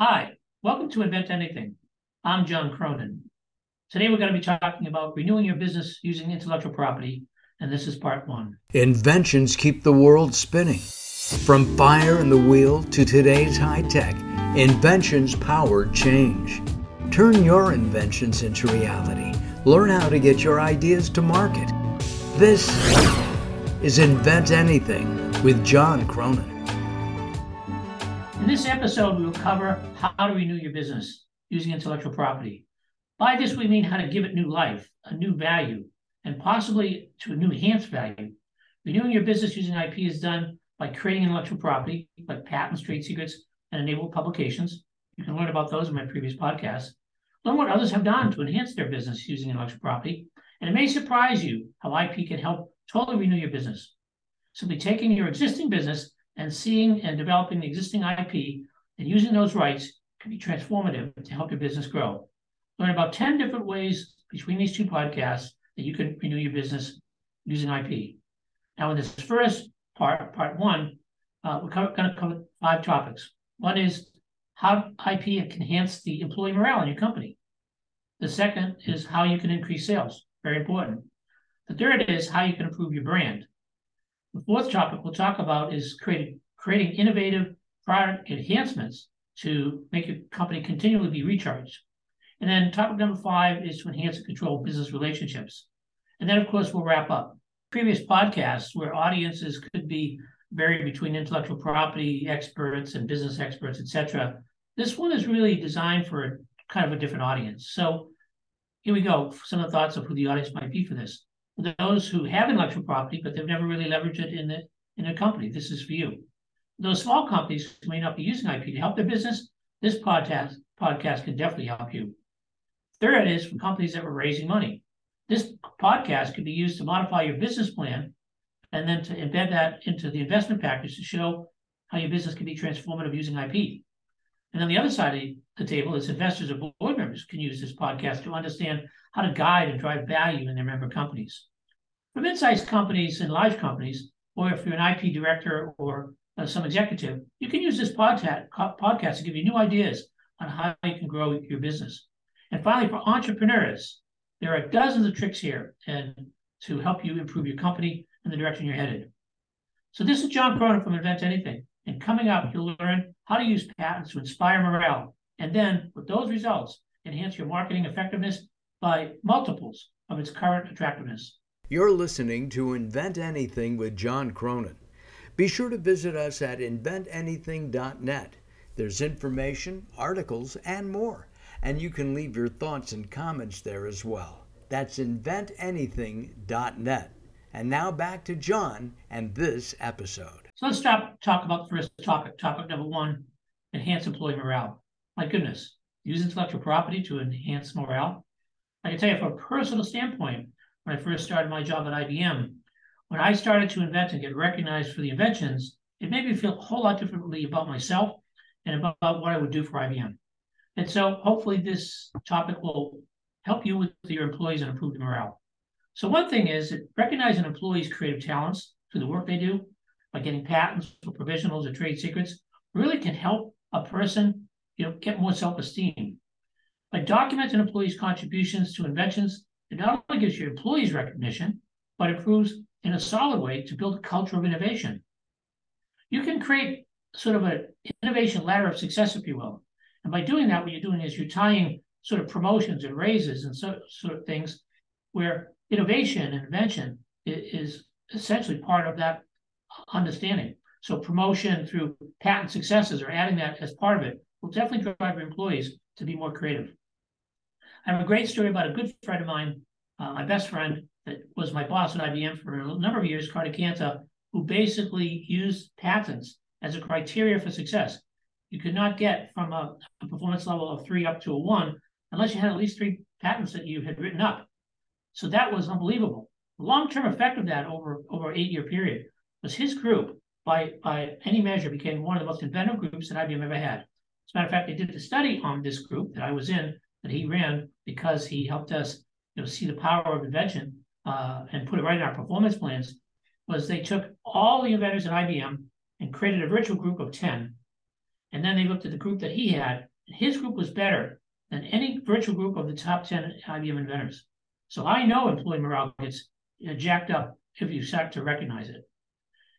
Hi, welcome to Invent Anything. I'm John Cronin. Today we're going to be talking about renewing your business using intellectual property, and this is part one. Inventions keep the world spinning. From fire and the wheel to today's high tech, inventions power change. Turn your inventions into reality. Learn how to get your ideas to market. This is Invent Anything with John Cronin. In this episode, we will cover how to renew your business using intellectual property. By this, we mean how to give it new life, a new value, and possibly to a new enhanced value. Renewing your business using IP is done by creating intellectual property, like patents, trade secrets, and enabled publications. You can learn about those in my previous podcasts. Learn what others have done to enhance their business using intellectual property. And it may surprise you how IP can help totally renew your business. Simply taking your existing business and seeing and developing the existing IP and using those rights can be transformative to help your business grow. Learn about 10 different ways between these two podcasts that you can renew your business using IP. Now, in this first part, part one, uh, we're going to cover five topics. One is how IP can enhance the employee morale in your company. The second is how you can increase sales, very important. The third is how you can improve your brand. The fourth topic we'll talk about is creating, creating innovative product enhancements to make your company continually be recharged. And then topic number five is to enhance and control business relationships. And then, of course, we'll wrap up. Previous podcasts where audiences could be varied between intellectual property experts and business experts, etc. This one is really designed for kind of a different audience. So here we go. Some of the thoughts of who the audience might be for this those who have intellectual property, but they've never really leveraged it in the in their company. This is for you. Those small companies who may not be using IP to help their business, this podcast podcast can definitely help you. Third is for companies that were raising money. This podcast could be used to modify your business plan and then to embed that into the investment package to show how your business can be transformative using IP. And on the other side of the table is investors or board members can use this podcast to understand how to guide and drive value in their member companies. For mid-sized companies and large companies, or if you're an IP director or uh, some executive, you can use this podcast, podcast to give you new ideas on how you can grow your business. And finally, for entrepreneurs, there are dozens of tricks here and to help you improve your company and the direction you're headed. So this is John Cronin from Invent Anything. And coming up, you'll learn how to use patents to inspire morale. And then, with those results, enhance your marketing effectiveness by multiples of its current attractiveness. You're listening to Invent Anything with John Cronin. Be sure to visit us at inventanything.net. There's information, articles, and more. And you can leave your thoughts and comments there as well. That's inventanything.net. And now back to John and this episode. So let's stop, talk about the first topic. Topic number one enhance employee morale. My goodness, use intellectual property to enhance morale. I can tell you from a personal standpoint, when I first started my job at IBM, when I started to invent and get recognized for the inventions, it made me feel a whole lot differently about myself and about what I would do for IBM. And so hopefully this topic will help you with your employees and improve the morale. So one thing is recognizing employees' creative talents through the work they do by getting patents or provisionals or trade secrets really can help a person you know, get more self-esteem. By documenting employees' contributions to inventions, it not only gives your employees recognition, but improves in a solid way to build a culture of innovation. You can create sort of an innovation ladder of success, if you will. And by doing that, what you're doing is you're tying sort of promotions and raises and so, sort of things where innovation and invention is, is essentially part of that understanding. So promotion through patent successes or adding that as part of it will definitely drive your employees to be more creative. I have a great story about a good friend of mine, uh, my best friend that was my boss at IBM for a number of years, Carter Canta, who basically used patents as a criteria for success. You could not get from a, a performance level of three up to a one unless you had at least three patents that you had written up. So that was unbelievable. The long-term effect of that over over an eight-year period was his group, by, by any measure, became one of the most inventive groups that IBM ever had. As a matter of fact, they did the study on this group that I was in, that he ran, because he helped us you know, see the power of invention uh, and put it right in our performance plans, was they took all the inventors at IBM and created a virtual group of 10. And then they looked at the group that he had, and his group was better than any virtual group of the top 10 IBM inventors. So I know employee morale gets know, jacked up if you start to recognize it.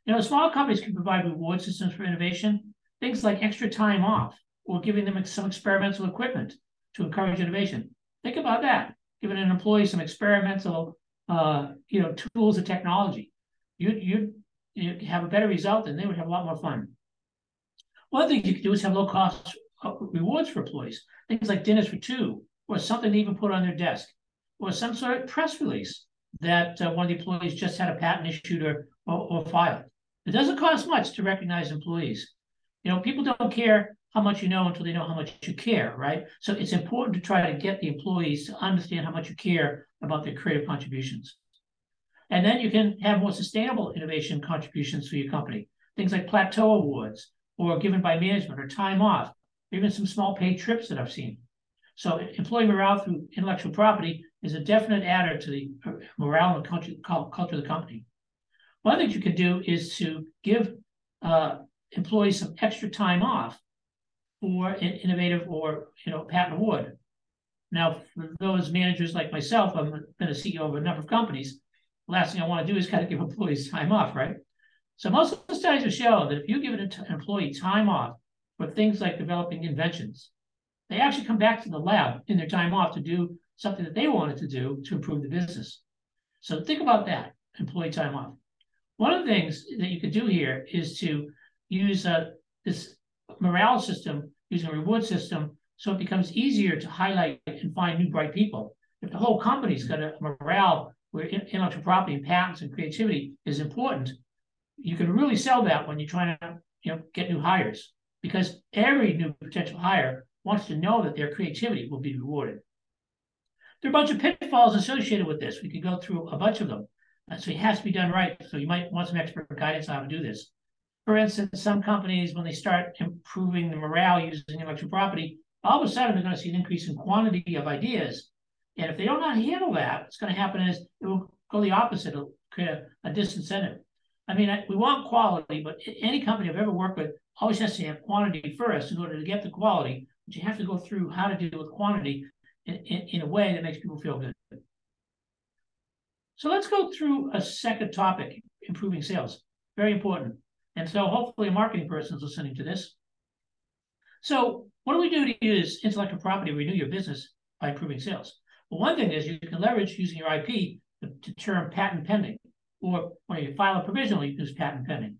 You know, small companies can provide reward systems for innovation, things like extra time off or giving them some experimental equipment to encourage innovation. Think about that, giving an employee some experimental, uh, you know, tools and technology. You you you have a better result, and they would have a lot more fun. One thing you could do is have low cost uh, rewards for employees, things like dinners for two, or something to even put on their desk, or some sort of press release that uh, one of the employees just had a patent issued or, or, or filed. It doesn't cost much to recognize employees. You know, people don't care how much you know until they know how much you care, right? So it's important to try to get the employees to understand how much you care about their creative contributions. And then you can have more sustainable innovation contributions for your company. Things like plateau awards or given by management or time off, or even some small paid trips that I've seen. So employee morale through intellectual property is a definite adder to the uh, morale and culture, culture of the company. One thing you can do is to give uh, employees some extra time off for an innovative or you know patent award. Now, for those managers like myself, I've been a CEO of a number of companies. The last thing I want to do is kind of give employees time off, right? So most of the studies have shown that if you give an employee time off for things like developing inventions, they actually come back to the lab in their time off to do something that they wanted to do to improve the business. So think about that, employee time off. One of the things that you could do here is to use uh, this morale system, using a reward system, so it becomes easier to highlight and find new bright people. If the whole company's got a morale where intellectual property and patents and creativity is important, you can really sell that when you're trying to you know get new hires because every new potential hire wants to know that their creativity will be rewarded. There are a bunch of pitfalls associated with this. We could go through a bunch of them. Uh, so it has to be done right. So you might want some expert guidance on how to do this. For instance, some companies, when they start improving the morale using intellectual property, all of a sudden they're going to see an increase in quantity of ideas. And if they don't know how to handle that, what's going to happen is it will go the opposite. It'll create a, a disincentive. I mean, I, we want quality, but any company I've ever worked with always has to have quantity first in order to get the quality. But you have to go through how to deal with quantity in, in, in a way that makes people feel good. So let's go through a second topic, improving sales. Very important. And so hopefully a marketing person is listening to this. So what do we do to use intellectual property to renew your business by improving sales? Well, one thing is you can leverage using your IP the term patent pending, or when you file a provisional, you use patent pending.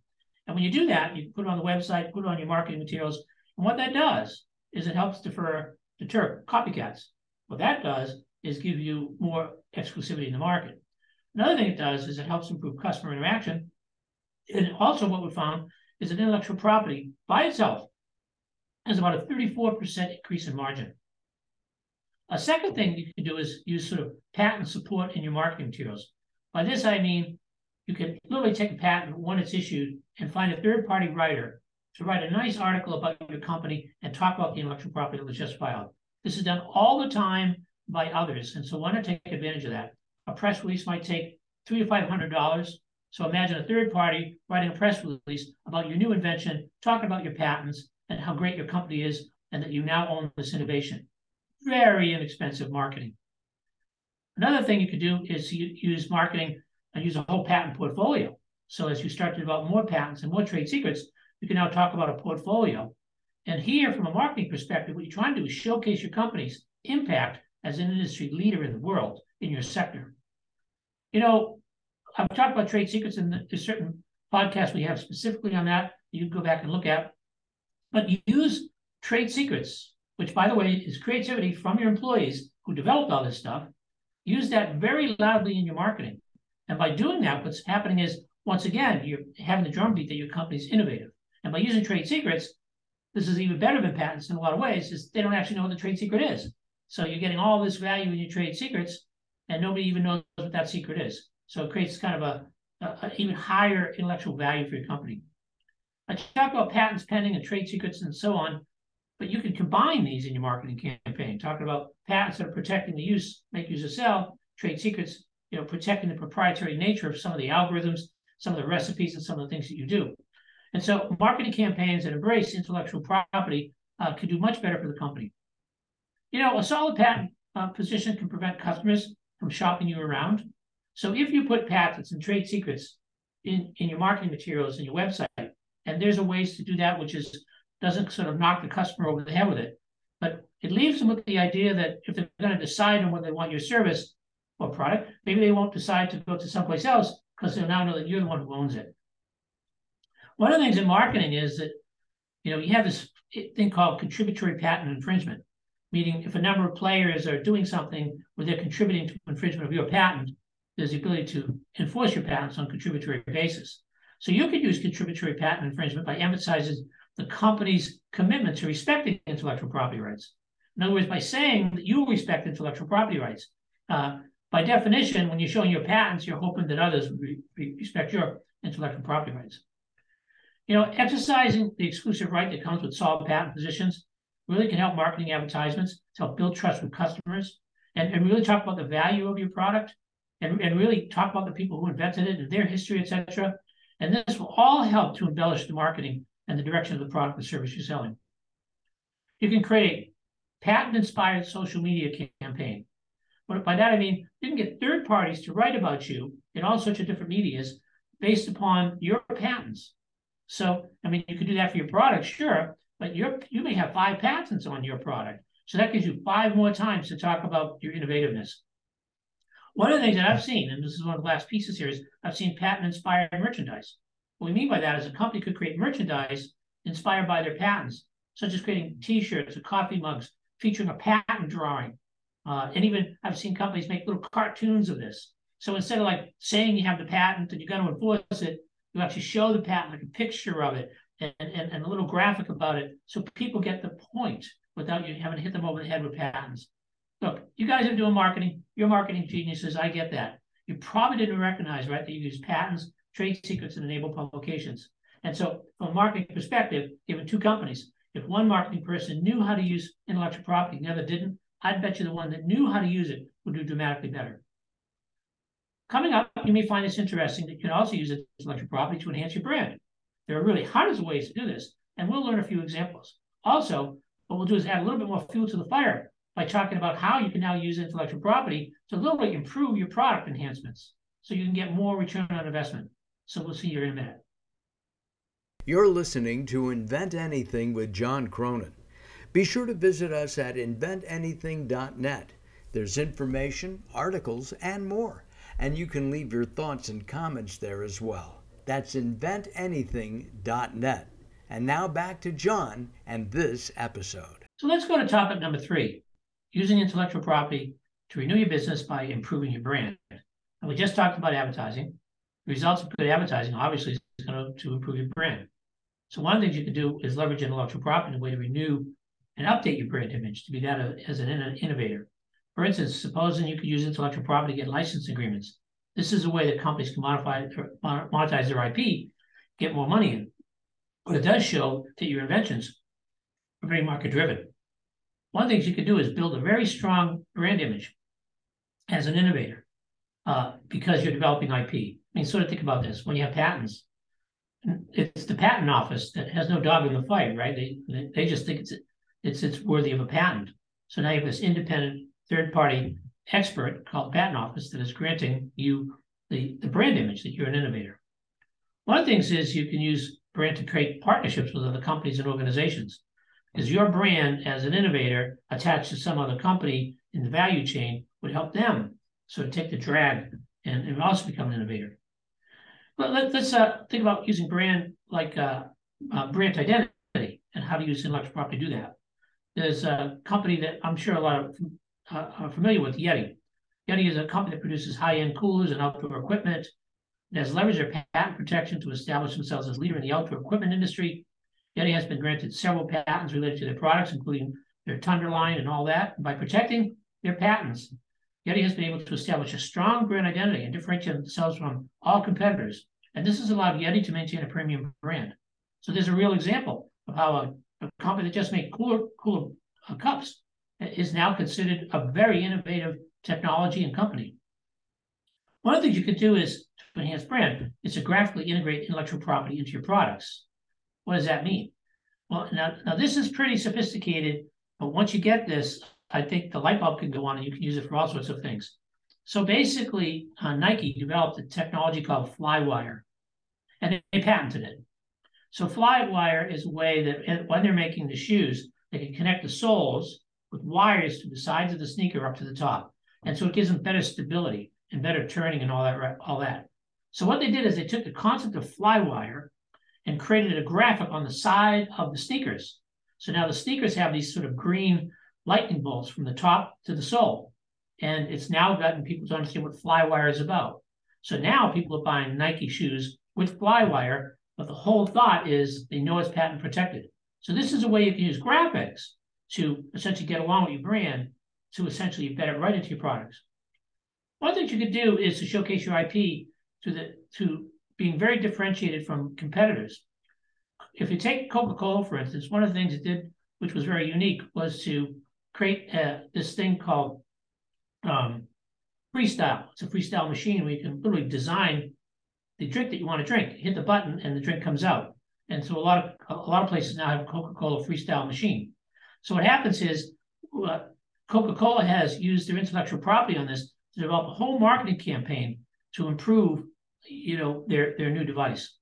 And when you do that, you put it on the website, put it on your marketing materials. And what that does is it helps defer, deter copycats. What that does is give you more exclusivity in the market. Another thing it does is it helps improve customer interaction and also what we found is that intellectual property by itself has about a 34% increase in margin. A second thing you can do is use sort of patent support in your marketing materials. By this, I mean you can literally take a patent when it's issued and find a third party writer to write a nice article about your company and talk about the intellectual property that was just filed. This is done all the time by others. And so why not take advantage of that? A press release might take three to five hundred dollars. So imagine a third party writing a press release about your new invention, talking about your patents and how great your company is and that you now own this innovation. Very inexpensive marketing. Another thing you could do is use marketing and use a whole patent portfolio. So as you start to develop more patents and more trade secrets, you can now talk about a portfolio. And here, from a marketing perspective, what you're trying to do is showcase your company's impact as an industry leader in the world in your sector. You know, I've talked about trade secrets in the, certain podcasts we have specifically on that. You can go back and look at. But use trade secrets, which, by the way, is creativity from your employees who developed all this stuff. Use that very loudly in your marketing. And by doing that, what's happening is, once again, you're having the drumbeat that your company's innovative. And by using trade secrets, this is even better than patents in a lot of ways, is they don't actually know what the trade secret is. So you're getting all this value in your trade secrets, and nobody even knows what that secret is. So it creates kind of a, a, a even higher intellectual value for your company. I talk about patents pending and trade secrets and so on, but you can combine these in your marketing campaign. Talking about patents that are protecting the use, make users sell, trade secrets, you know, protecting the proprietary nature of some of the algorithms, some of the recipes, and some of the things that you do. And so marketing campaigns that embrace intellectual property uh, could do much better for the company. You know, a solid patent uh, position can prevent customers from shopping you around. So if you put patents and trade secrets in, in your marketing materials and your website, and there's a ways to do that, which is doesn't sort of knock the customer over the head with it, but it leaves them with the idea that if they're going to decide on whether they want your service or product, maybe they won't decide to go to someplace else because they'll now know that you're the one who owns it. One of the things in marketing is that you know you have this thing called contributory patent infringement, meaning if a number of players are doing something where they're contributing to infringement of your patent, there's the ability to enforce your patents on contributory basis. So you could use contributory patent infringement by emphasizing the company's commitment to respecting intellectual property rights. In other words, by saying that you respect intellectual property rights, uh, by definition, when you're showing your patents, you're hoping that others re- respect your intellectual property rights. You know, exercising the exclusive right that comes with solid patent positions really can help marketing advertisements to help build trust with customers and, and really talk about the value of your product and, and really talk about the people who invented it and their history, etc. And this will all help to embellish the marketing and the direction of the product or service you're selling. You can create patent-inspired social media campaign. But by that I mean you can get third parties to write about you in all sorts of different medias based upon your patents. So, I mean, you could do that for your product, sure, but you you may have five patents on your product. So that gives you five more times to talk about your innovativeness. One of the things that I've seen, and this is one of the last pieces here, is I've seen patent inspired merchandise. What we mean by that is a company could create merchandise inspired by their patents, such as creating t-shirts or coffee mugs featuring a patent drawing. Uh, and even I've seen companies make little cartoons of this. So instead of like saying you have the patent and you're going to enforce it, you actually show the patent, like a picture of it, and, and, and a little graphic about it, so people get the point without you having to hit them over the head with patents. Look, you guys are doing marketing. You're marketing geniuses. I get that. You probably didn't recognize, right, that you use patents, trade secrets, and enable publications. And so, from a marketing perspective, given two companies, if one marketing person knew how to use intellectual property and the other didn't, I'd bet you the one that knew how to use it would do dramatically better. Coming up, you may find this interesting that you can also use intellectual property to enhance your brand. There are really hundreds of ways to do this, and we'll learn a few examples. Also, what we'll do is add a little bit more fuel to the fire by talking about how you can now use intellectual property to literally improve your product enhancements so you can get more return on investment. So we'll see you in a minute. You're listening to Invent Anything with John Cronin. Be sure to visit us at inventanything.net. There's information, articles, and more and you can leave your thoughts and comments there as well. That's inventanything.net. And now back to John and this episode. So let's go to topic number three using intellectual property to renew your business by improving your brand. And we just talked about advertising. The results of good advertising obviously is going to, to improve your brand. So one of the things you can do is leverage intellectual property in a way to renew and update your brand image to be that as an innovator. For instance, supposing you could use intellectual property to get license agreements. This is a way that companies can modify, monetize their IP, get more money in. But it does show that your inventions are very market driven. One of the things you can do is build a very strong brand image as an innovator uh, because you're developing IP. I mean, sort of think about this when you have patents, it's the patent office that has no dog in the fight, right? They they just think it's it's it's worthy of a patent. So now you have this independent third party expert called patent office that is granting you the, the brand image that you're an innovator. One of the things is you can use brand to create partnerships with other companies and organizations because your brand as an innovator attached to some other company in the value chain would help them sort of take the drag and, and also become an innovator. But let, us uh, think about using brand like uh, uh, brand identity and how to use intellectual property to do that. There's a company that I'm sure a lot of are familiar with Yeti. Yeti is a company that produces high-end coolers and outdoor equipment. It has leveraged their patent protection to establish themselves as leader in the outdoor equipment industry. Yeti has been granted several patents related to their products, including their Tundra line and all that. By protecting their patents, Yeti has been able to establish a strong brand identity and differentiate themselves from all competitors. And this has allowed Yeti to maintain a premium brand. So there's a real example of how a, a company that just made cooler, cooler uh, cups is now considered a very innovative technology and company. One of the things you could do is to enhance brand is to graphically integrate intellectual property into your products. what does that mean? Well, now, now this is pretty sophisticated, but once you get this, I think the light bulb can go on and you can use it for all sorts of things. So basically, uh, Nike developed a technology called Flywire, and they patented it. So Flywire is a way that when they're making the shoes, they can connect the soles with wires to the sides of the sneaker up to the top, and so it gives them better stability and better turning and all that. All that. So what they did is they took the concept of Flywire and created a graphic on the side of the sneakers. So now the sneakers have these sort of green lightning bolts from the top to the sole. And it's now gotten people to understand what Flywire is about. So now people are buying Nike shoes with Flywire, but the whole thought is they know it's patent protected. So this is a way you can use graphics to essentially get along with your brand to essentially embed it right into your products. One thing you could do is to showcase your IP to the to being very differentiated from competitors. If you take Coca-Cola, for instance, one of the things it did, which was very unique, was to create uh, this thing called um, freestyle. It's a freestyle machine where you can literally design the drink that you want to drink. Hit the button and the drink comes out. And so a lot of a lot of places now have Coca-Cola freestyle machine. So what happens is uh, Coca-Cola has used their intellectual property on this to develop a whole marketing campaign to improve you know, their their new device.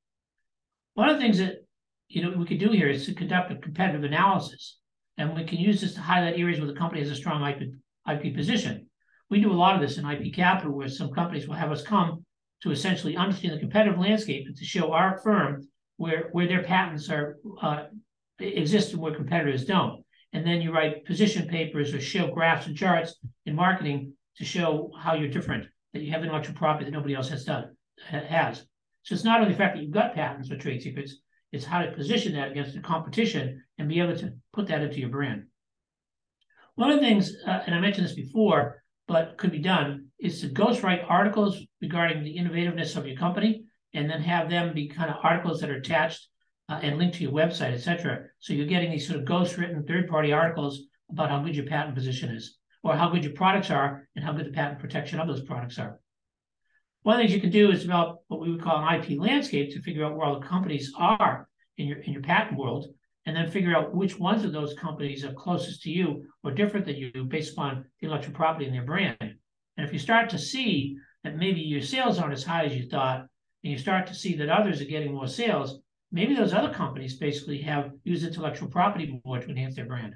One of the things that you know we could do here is to conduct a competitive analysis, and we can use this to highlight areas where the company has a strong IP, IP position. We do a lot of this in IP Capital, where some companies will have us come to essentially understand the competitive landscape and to show our firm where where their patents are uh, exist and where competitors don't. And then you write position papers or show graphs and charts in marketing to show how you're different, that you have intellectual property that nobody else has done has. So it's not only the fact that you've got patents or trade secrets, it's how to position that against the competition and be able to put that into your brand. One of the things, uh, and I mentioned this before, but could be done, is to ghostwrite articles regarding the innovativeness of your company and then have them be kind of articles that are attached uh, and link to your website, etc. So you're getting these sort of ghost-written third-party articles about how good your patent position is, or how good your products are, and how good the patent protection of those products are. One of the things you can do is develop what we would call an IP landscape to figure out where all the companies are in your in your patent world, and then figure out which ones of those companies are closest to you or different than you based upon the intellectual property in their brand. And if you start to see that maybe your sales aren't as high as you thought, and you start to see that others are getting more sales, maybe those other companies basically have used intellectual property more to enhance their brand.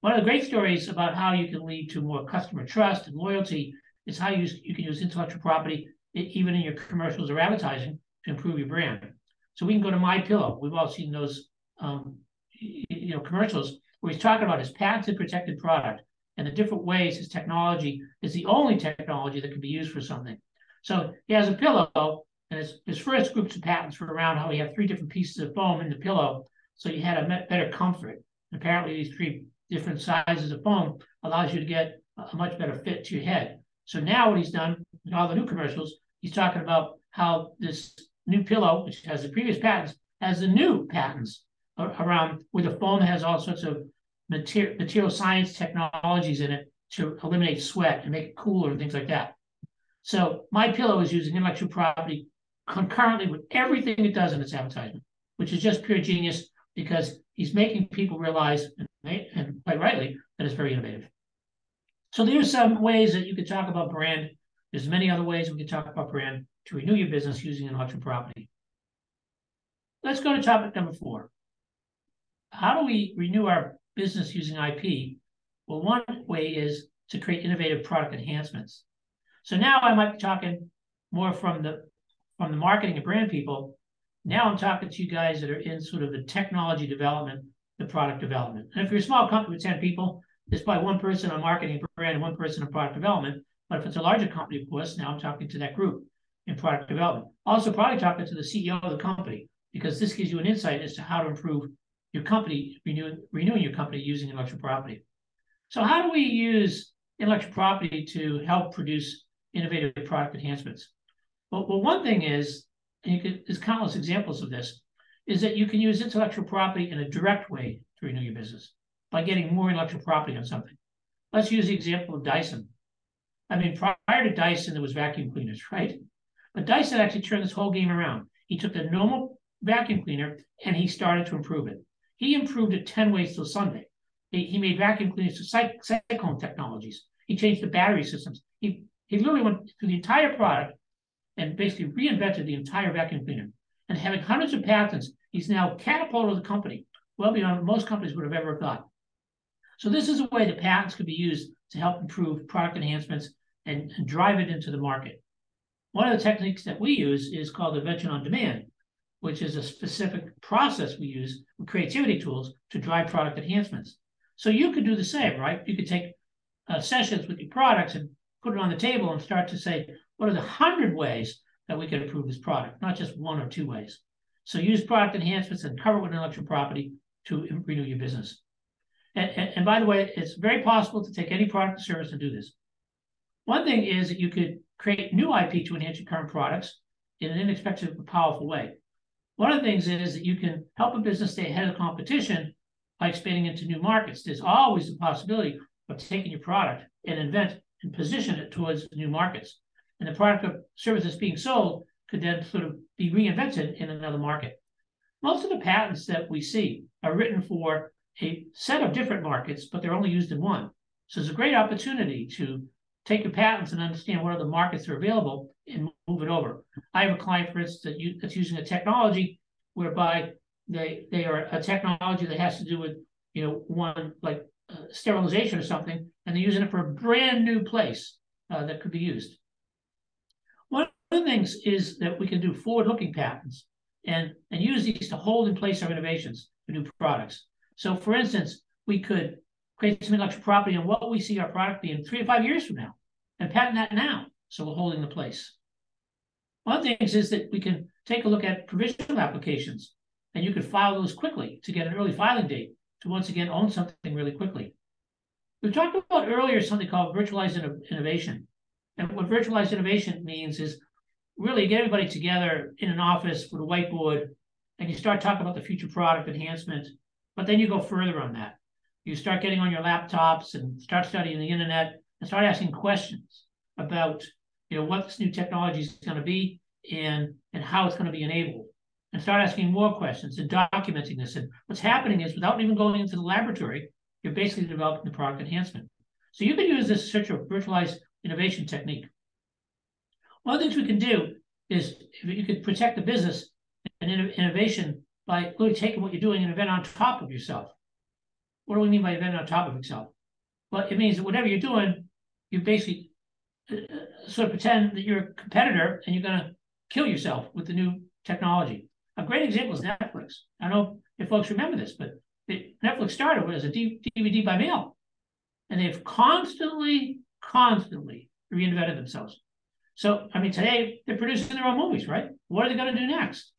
One of the great stories about how you can lead to more customer trust and loyalty is how you, you can use intellectual property even in your commercials or advertising to improve your brand. So we can go to My Pillow. We've all seen those um, you know commercials where he's talking about his patented protected product and the different ways his technology is the only technology that can be used for something. So he has a pillow, and his, his first groups of patents were around how he had three different pieces of foam in the pillow, so you had a better comfort. Apparently, these three different sizes of foam allows you to get a much better fit to your head. So now what he's done in all the new commercials, he's talking about how this new pillow, which has the previous patents, has the new patents around where the foam has all sorts of material, material science technologies in it to eliminate sweat and make it cooler and things like that. So my pillow is using intellectual property concurrently with everything it does in its advertisement, which is just pure genius because he's making people realize, and, quite rightly, that it's very innovative. So there's some ways that you could talk about brand. There's many other ways we could talk about brand to renew your business using intellectual property. Let's go to topic number four. How do we renew our business using IP? Well, one way is to create innovative product enhancements. So now I might be talking more from the from the marketing and brand people. Now I'm talking to you guys that are in sort of the technology development, the product development. And if you're a small company with 10 people, there's probably one person on marketing brand and one person on product development. But if it's a larger company, of course, now I'm talking to that group in product development. Also, probably talking to the CEO of the company because this gives you an insight as to how to improve your company, renew, renewing your company using intellectual property. So, how do we use intellectual property to help produce innovative product enhancements? Well, well one thing is, and you could, there's countless examples of this, is that you can use intellectual property in a direct way to renew your business by getting more intellectual property on something. Let's use the example of Dyson. I mean, prior to Dyson, there was vacuum cleaners, right? But Dyson actually turned this whole game around. He took the normal vacuum cleaner and he started to improve it. He improved it 10 ways till Sunday. He, he made vacuum cleaners to cyclone technologies. He changed the battery systems. He, he literally went through the entire product and basically reinvented the entire vacuum cleaner. And having hundreds of patents, he's now catapulted the company well beyond most companies would have ever thought. So this is a way that patents could be used to help improve product enhancements and, and drive it into the market. One of the techniques that we use is called invention on demand, which is a specific process we use with creativity tools to drive product enhancements. So you could do the same, right? You could take uh, sessions with your products and put it on the table and start to say, what are the hundred ways that we can improve this product, not just one or two ways. So use product enhancements and cover it with intellectual property to renew your business. And, and, and, by the way, it's very possible to take any product or service and do this. One thing is that you could create new IP to enhance your current products in an inexpensive but powerful way. One of the things is that you can help a business stay ahead of competition by expanding into new markets. There's always the possibility of taking your product and invent and position it towards new markets. And the product or service that's being sold could then sort of be reinvented in another market. Most of the patents that we see are written for a set of different markets, but they're only used in one. So it's a great opportunity to take your patents and understand what other markets are available and move it over. I have a client, for instance, that's using a technology whereby they they are a technology that has to do with you know one like uh, sterilization or something, and they're using it for a brand new place uh, that could be used. The things is that we can do forward-looking patents and and use these to hold in place our innovations for new products. So, for instance, we could create some intellectual property on what we see our product being three to five years from now, and patent that now, so we're holding the place. One of the things is that we can take a look at provisional applications, and you could file those quickly to get an early filing date to once again own something really quickly. We talked about earlier something called virtualized innovation. And what virtualized innovation means is really get everybody together in an office with a whiteboard and you start talking about the future product enhancement, but then you go further on that. You start getting on your laptops and start studying the internet and start asking questions about you know what this new technology is going to be and and how it's going to be enabled and start asking more questions and documenting this. And what's happening is without even going into the laboratory, you're basically developing the product enhancement. So you can use this such a virtualized innovation technique. One of the things we can do is you could protect the business and innovation by really taking what you're doing and invent on top of yourself. What do we mean by invent on top of yourself? Well, it means that whatever you're doing, you basically uh, uh, sort of pretend that you're a competitor and you're going to kill yourself with the new technology. A great example is Netflix. I don't know if folks remember this, but Netflix started as a DVD by mail, and they've constantly, constantly reinvented themselves. So, I mean, today they're producing their own movies, right? What are they going to do next?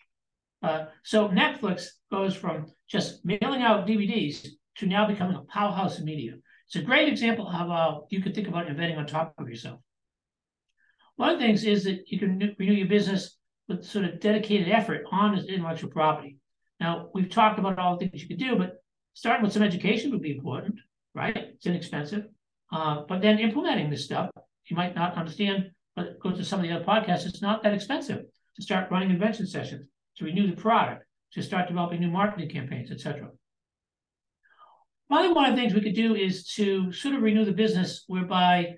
Uh, so, Netflix goes from just mailing out DVDs to now becoming a powerhouse in media. It's a great example of how you could think about inventing on top of yourself. One of the things is that you can renew your business with sort of dedicated effort on intellectual property. Now, we've talked about all the things you could do, but starting with some education would be important, right? It's inexpensive. Uh, but then implementing this stuff, you might not understand, go to some of the other podcasts, it's not that expensive to start running invention sessions, to renew the product, to start developing new marketing campaigns, etc. One of the things we could do is to sort of renew the business whereby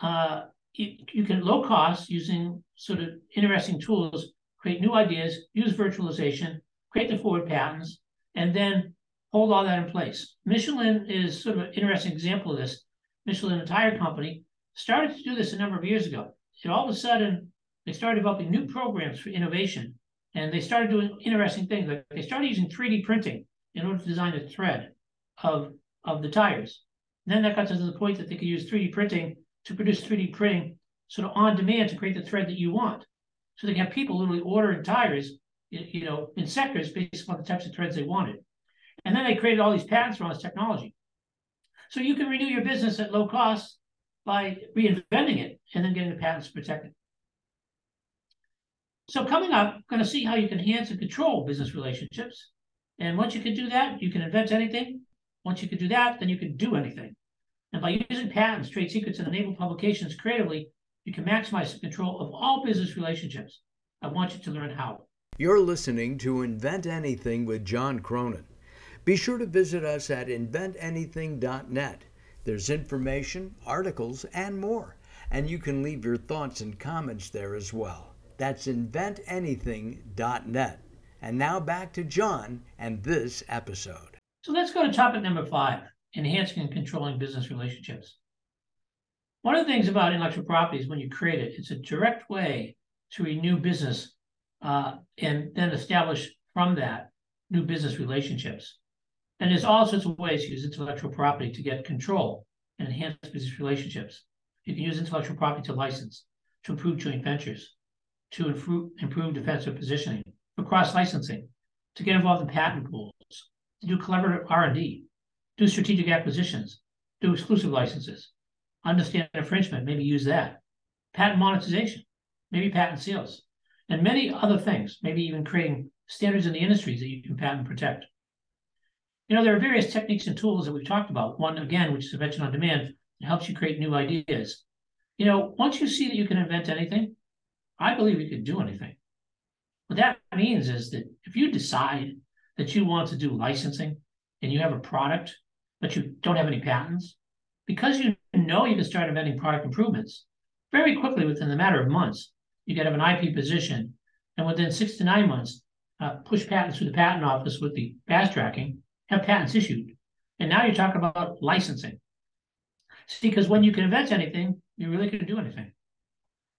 uh, you, you can low cost using sort of interesting tools, create new ideas, use virtualization, create the forward patents, and then hold all that in place. Michelin is sort of an interesting example of this. Michelin, entire company, started to do this a number of years ago. And all of a sudden, they started developing new programs for innovation. And they started doing interesting things. Like they started using 3D printing in order to design the thread of, of the tires. And then that got to the point that they could use 3D printing to produce 3D printing sort of on demand to create the thread that you want. So they can have people literally ordering tires, you know, in sectors based on the types of threads they wanted. And then they created all these patents around this technology. So you can renew your business at low cost by reinventing it and then getting the patents protected. So coming up, I'm going to see how you can enhance and control business relationships. And once you can do that, you can invent anything. Once you can do that, then you can do anything. And by using patents, trade secrets, and enable publications creatively, you can maximize the control of all business relationships. I want you to learn how. You're listening to Invent Anything with John Cronin. Be sure to visit us at inventanything.net. There's information, articles, and more. And you can leave your thoughts and comments there as well. That's inventanything.net. And now back to John and this episode. So let's go to topic number five enhancing and controlling business relationships. One of the things about intellectual property is when you create it, it's a direct way to renew business uh, and then establish from that new business relationships. And there's all sorts of ways to use intellectual property to get control and enhance business relationships. You can use intellectual property to license, to improve joint ventures, to improve, defensive positioning, for cross licensing, to get involved in patent pools, to do collaborative R&D, do strategic acquisitions, do exclusive licenses, understand infringement, maybe use that, patent monetization, maybe patent sales, and many other things, maybe even creating standards in the industries that you can patent protect. You know, there are various techniques and tools that we've talked about. One, again, which is invention on demand, it helps you create new ideas. You know, once you see that you can invent anything, I believe you can do anything. What that means is that if you decide that you want to do licensing and you have a product, but you don't have any patents, because you know you can start inventing product improvements very quickly within the matter of months, you can have an IP position, and within six to nine months, uh, push patents through the patent office with the fast tracking, have patents issued. And now you're talking about licensing. See, because when you can invent anything, you really can do anything.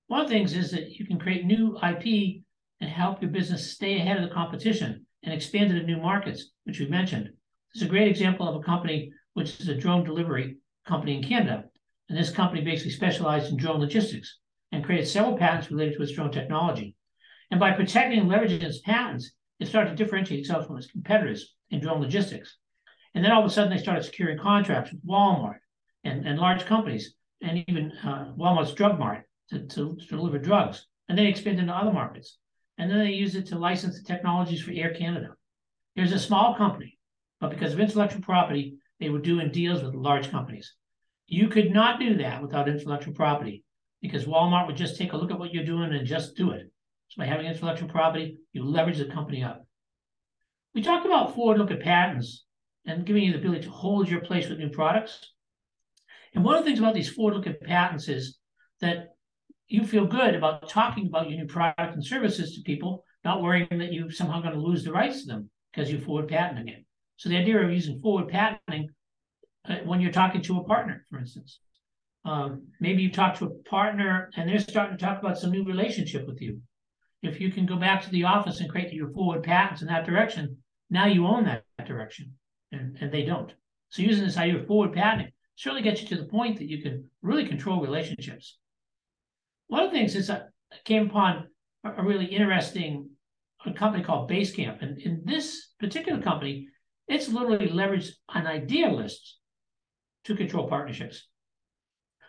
One of the things is that you can create new IP and help your business stay ahead of the competition and expand into new markets, which we mentioned. This is a great example of a company which is a drone delivery company in Canada. And this company basically specialized in drone logistics and created several patents related to its drone technology. And by protecting and leveraging its patents, it started to differentiate itself from its competitors in drone logistics. And then all of a sudden, they started securing contracts with Walmart and, and large companies, and even uh, Walmart's Drug Mart to, to, to, deliver drugs. And they expanded into other markets. And then they used it to license the technologies for Air Canada. There's a small company, but because of intellectual property, they were doing deals with large companies. You could not do that without intellectual property because Walmart would just take a look at what you're doing and just do it. So by having intellectual property, you leverage the company up. We talked about forward-looking patents and giving you the ability to hold your place with new products. And one of the things about these forward-looking patents is that you feel good about talking about your new product and services to people, not worrying that you're somehow going to lose the rights to them because you forward patenting it. So the idea of using forward patenting uh, when you're talking to a partner, for instance, um, maybe you talk to a partner and they're starting to talk about some new relationship with you. If you can go back to the office and create your forward patents in that direction, now you own that direction, and, and they don't. So using this idea of forward patenting certainly gets you to the point that you can really control relationships. One of the things is I came upon a really interesting company called Basecamp, and in this particular company, it's literally leveraged an idea list to control partnerships.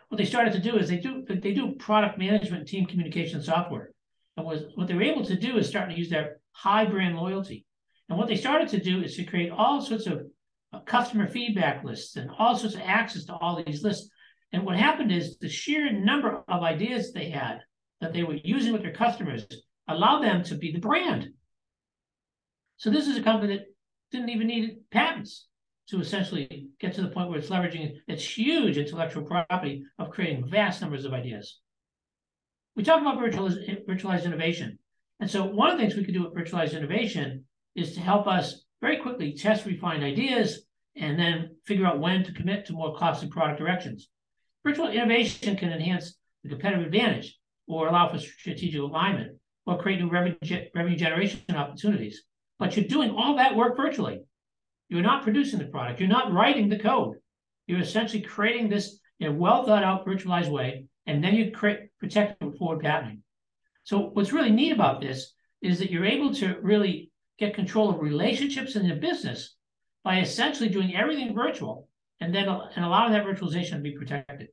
What they started to do is they do they do product management team communication software. And was what they were able to do is start to use their high brand loyalty. And what they started to do is to create all sorts of uh, customer feedback lists and all sorts of access to all these lists. And what happened is the sheer number of ideas they had that they were using with their customers allowed them to be the brand. So this is a company that didn't even need patents to essentially get to the point where it's leveraging its huge intellectual property of creating vast numbers of ideas. We talk about virtualized, virtualized innovation. And so one of the things we could do with virtualized innovation is to help us very quickly test refined ideas and then figure out when to commit to more costly product directions. Virtual innovation can enhance the competitive advantage or allow for strategic alignment or create new revenue, revenue generation opportunities. But you're doing all that work virtually. You're not producing the product. You're not writing the code. You're essentially creating this in a well thought out virtualized way, and then you create protect with forward patenting. So what's really neat about this is that you're able to really get control of relationships in the business by essentially doing everything virtual and then and allowing that virtualization to be protected.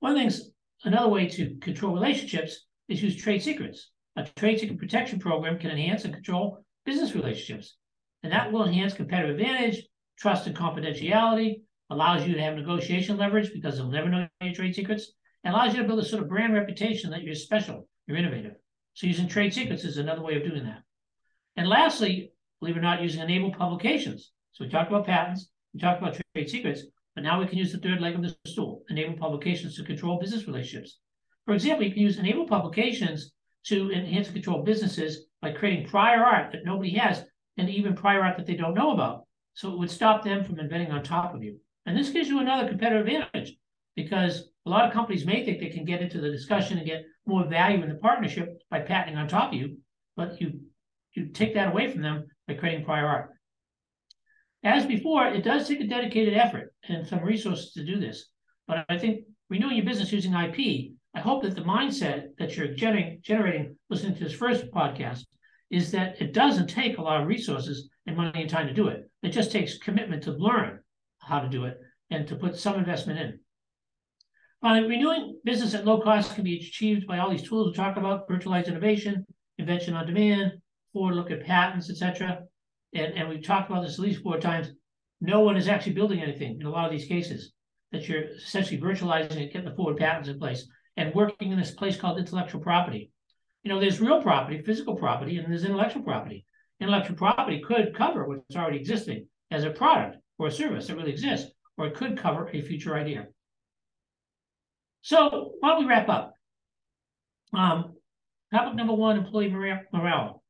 One of the things, another way to control relationships is use trade secrets. A trade secret protection program can enhance and control business relationships. And that will enhance competitive advantage, trust and confidentiality, allows you to have negotiation leverage because they'll never know your trade secrets, and allows you to build a sort of brand reputation that you're special, you're innovative. So using trade secrets is another way of doing that. And lastly, believe it or not, using enabled publications. So we talked about patents, we talked about trade secrets, but now we can use the third leg of the stool, enable publications to control business relationships. For example, you can use enabled publications to enhance and control businesses by creating prior art that nobody has and even prior art that they don't know about. So it would stop them from inventing on top of you. And this gives you another competitive advantage because a lot of companies may think they can get into the discussion and get more value in the partnership by patenting on top of you, but you you take that away from them by creating prior art. As before, it does take a dedicated effort and some resources to do this. But I think renewing your business using IP, I hope that the mindset that you're generating, generating listening to this first podcast is that it doesn't take a lot of resources and money and time to do it. It just takes commitment to learn how to do it and to put some investment in. Finally, renewing business at low cost can be achieved by all these tools we talked about, virtualized innovation, invention on demand, forward look at patents, etc. And, and we've talked about this at least four times. No one is actually building anything in a lot of these cases, that you're essentially virtualizing it, getting the forward patents in place, and working in this place called intellectual property. You know, there's real property, physical property, and there's intellectual property. Intellectual property could cover what's already existing as a product or a service that really exists, or it could cover a future idea. So don't we wrap up? Um, topic number one, employee morale.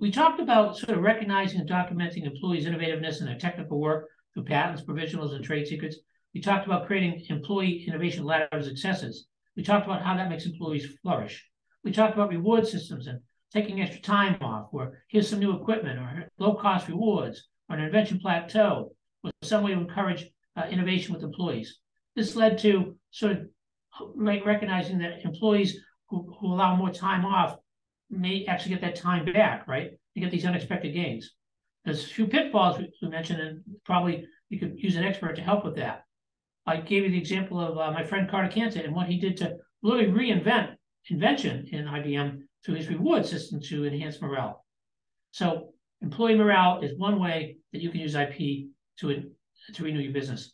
We talked about sort of recognizing and documenting employees' innovativeness and their technical work through patents, provisionals, and trade secrets. We talked about creating employee innovation ladders successes. We talked about how that makes employees flourish. We talked about reward systems and taking extra time off, or here's some new equipment, or low cost rewards, or an invention plateau, or some way to encourage uh, innovation with employees. This led to sort of recognizing that employees who, who allow more time off may actually get that time back, right? You get these unexpected gains. There's a few pitfalls we mentioned, and probably you could use an expert to help with that. I gave you the example of uh, my friend Carter Kanta and what he did to really reinvent invention in IBM through his reward system to enhance morale. So employee morale is one way that you can use IP to, to renew your business.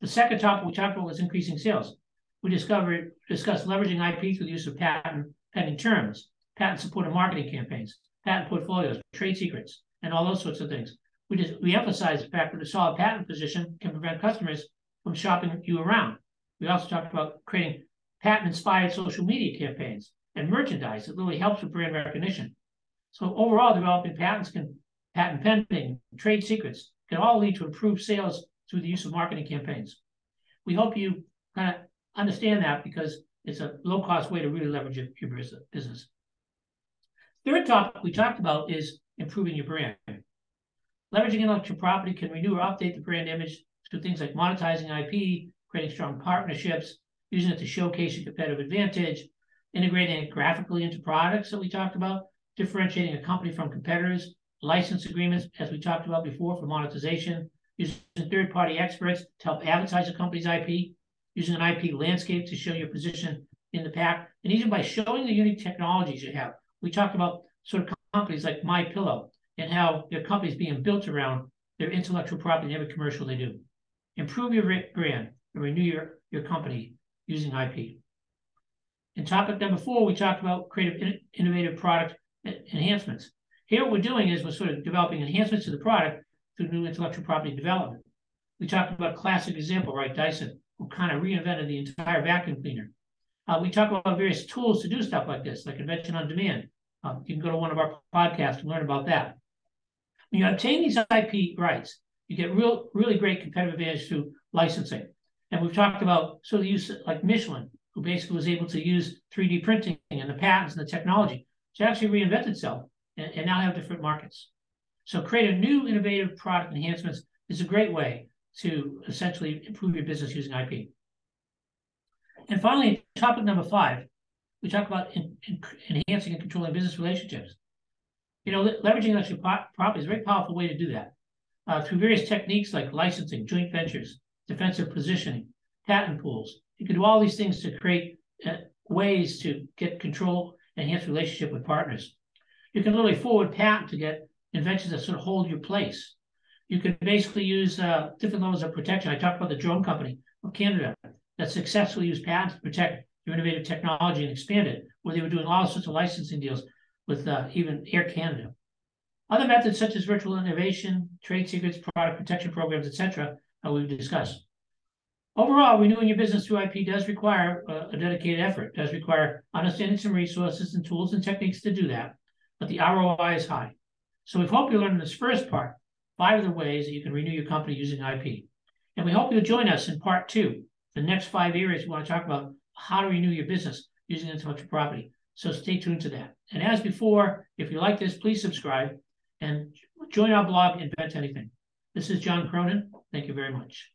The second topic we talked about was increasing sales. We discovered discussed leveraging IP through the use of patent pending terms patent supported marketing campaigns, patent portfolios, trade secrets, and all those sorts of things. We just we emphasize the fact that a solid patent position can prevent customers from shopping you around. We also talked about creating patent-inspired social media campaigns and merchandise that really helps with brand recognition. So overall, developing patents can patent pending, trade secrets can all lead to improved sales through the use of marketing campaigns. We hope you kind of understand that because it's a low-cost way to really leverage your business. Third topic we talked about is improving your brand. Leveraging intellectual property can renew or update the brand image through things like monetizing IP, creating strong partnerships, using it to showcase your competitive advantage, integrating it graphically into products that we talked about, differentiating a company from competitors, license agreements, as we talked about before, for monetization, using third party experts to help advertise a company's IP, using an IP landscape to show your position in the pack, and even by showing the unique technologies you have we talked about sort of companies like My Pillow and how their companies being built around their intellectual property in every commercial they do. Improve your brand and renew your, your company using IP. In topic number four, we talked about creative innovative product enhancements. Here, what we're doing is we're sort of developing enhancements to the product through new intellectual property development. We talked about a classic example, right? Dyson, who kind of reinvented the entire vacuum cleaner. Uh, we talk about various tools to do stuff like this, like invention on demand. Uh, you can go to one of our podcasts and learn about that. When you obtain these IP rights, you get real, really great competitive advantage through licensing. And we've talked about sort of use like Michelin, who basically was able to use 3D printing and the patents and the technology to actually reinvent itself and, and now have different markets. So create a new innovative product enhancements is a great way to essentially improve your business using IP. And finally, topic number five, we talk about in, in, enhancing and controlling business relationships. You know, leveraging intellectual property is a very powerful way to do that uh, through various techniques like licensing, joint ventures, defensive positioning, patent pools. You can do all these things to create uh, ways to get control, enhance relationship with partners. You can literally forward patent to get inventions that sort of hold your place. You can basically use uh, different levels of protection. I talked about the drone company of Canada that successfully used patents to protect your innovative technology and expand it, where they were doing all sorts of licensing deals with uh, even Air Canada. Other methods such as virtual innovation, trade secrets, product protection programs, etc., uh, we've discussed. Overall, renewing your business through IP does require uh, a dedicated effort, does require understanding some resources and tools and techniques to do that, but the ROI is high. So we hope you learned this first part five of the ways that you can renew your company using IP. And we hope you'll join us in part two, the next five areas we want to talk about how to renew your business using intellectual property. So stay tuned to that. And as before, if you like this, please subscribe and join our blog, Invent Anything. This is John Cronin. Thank you very much.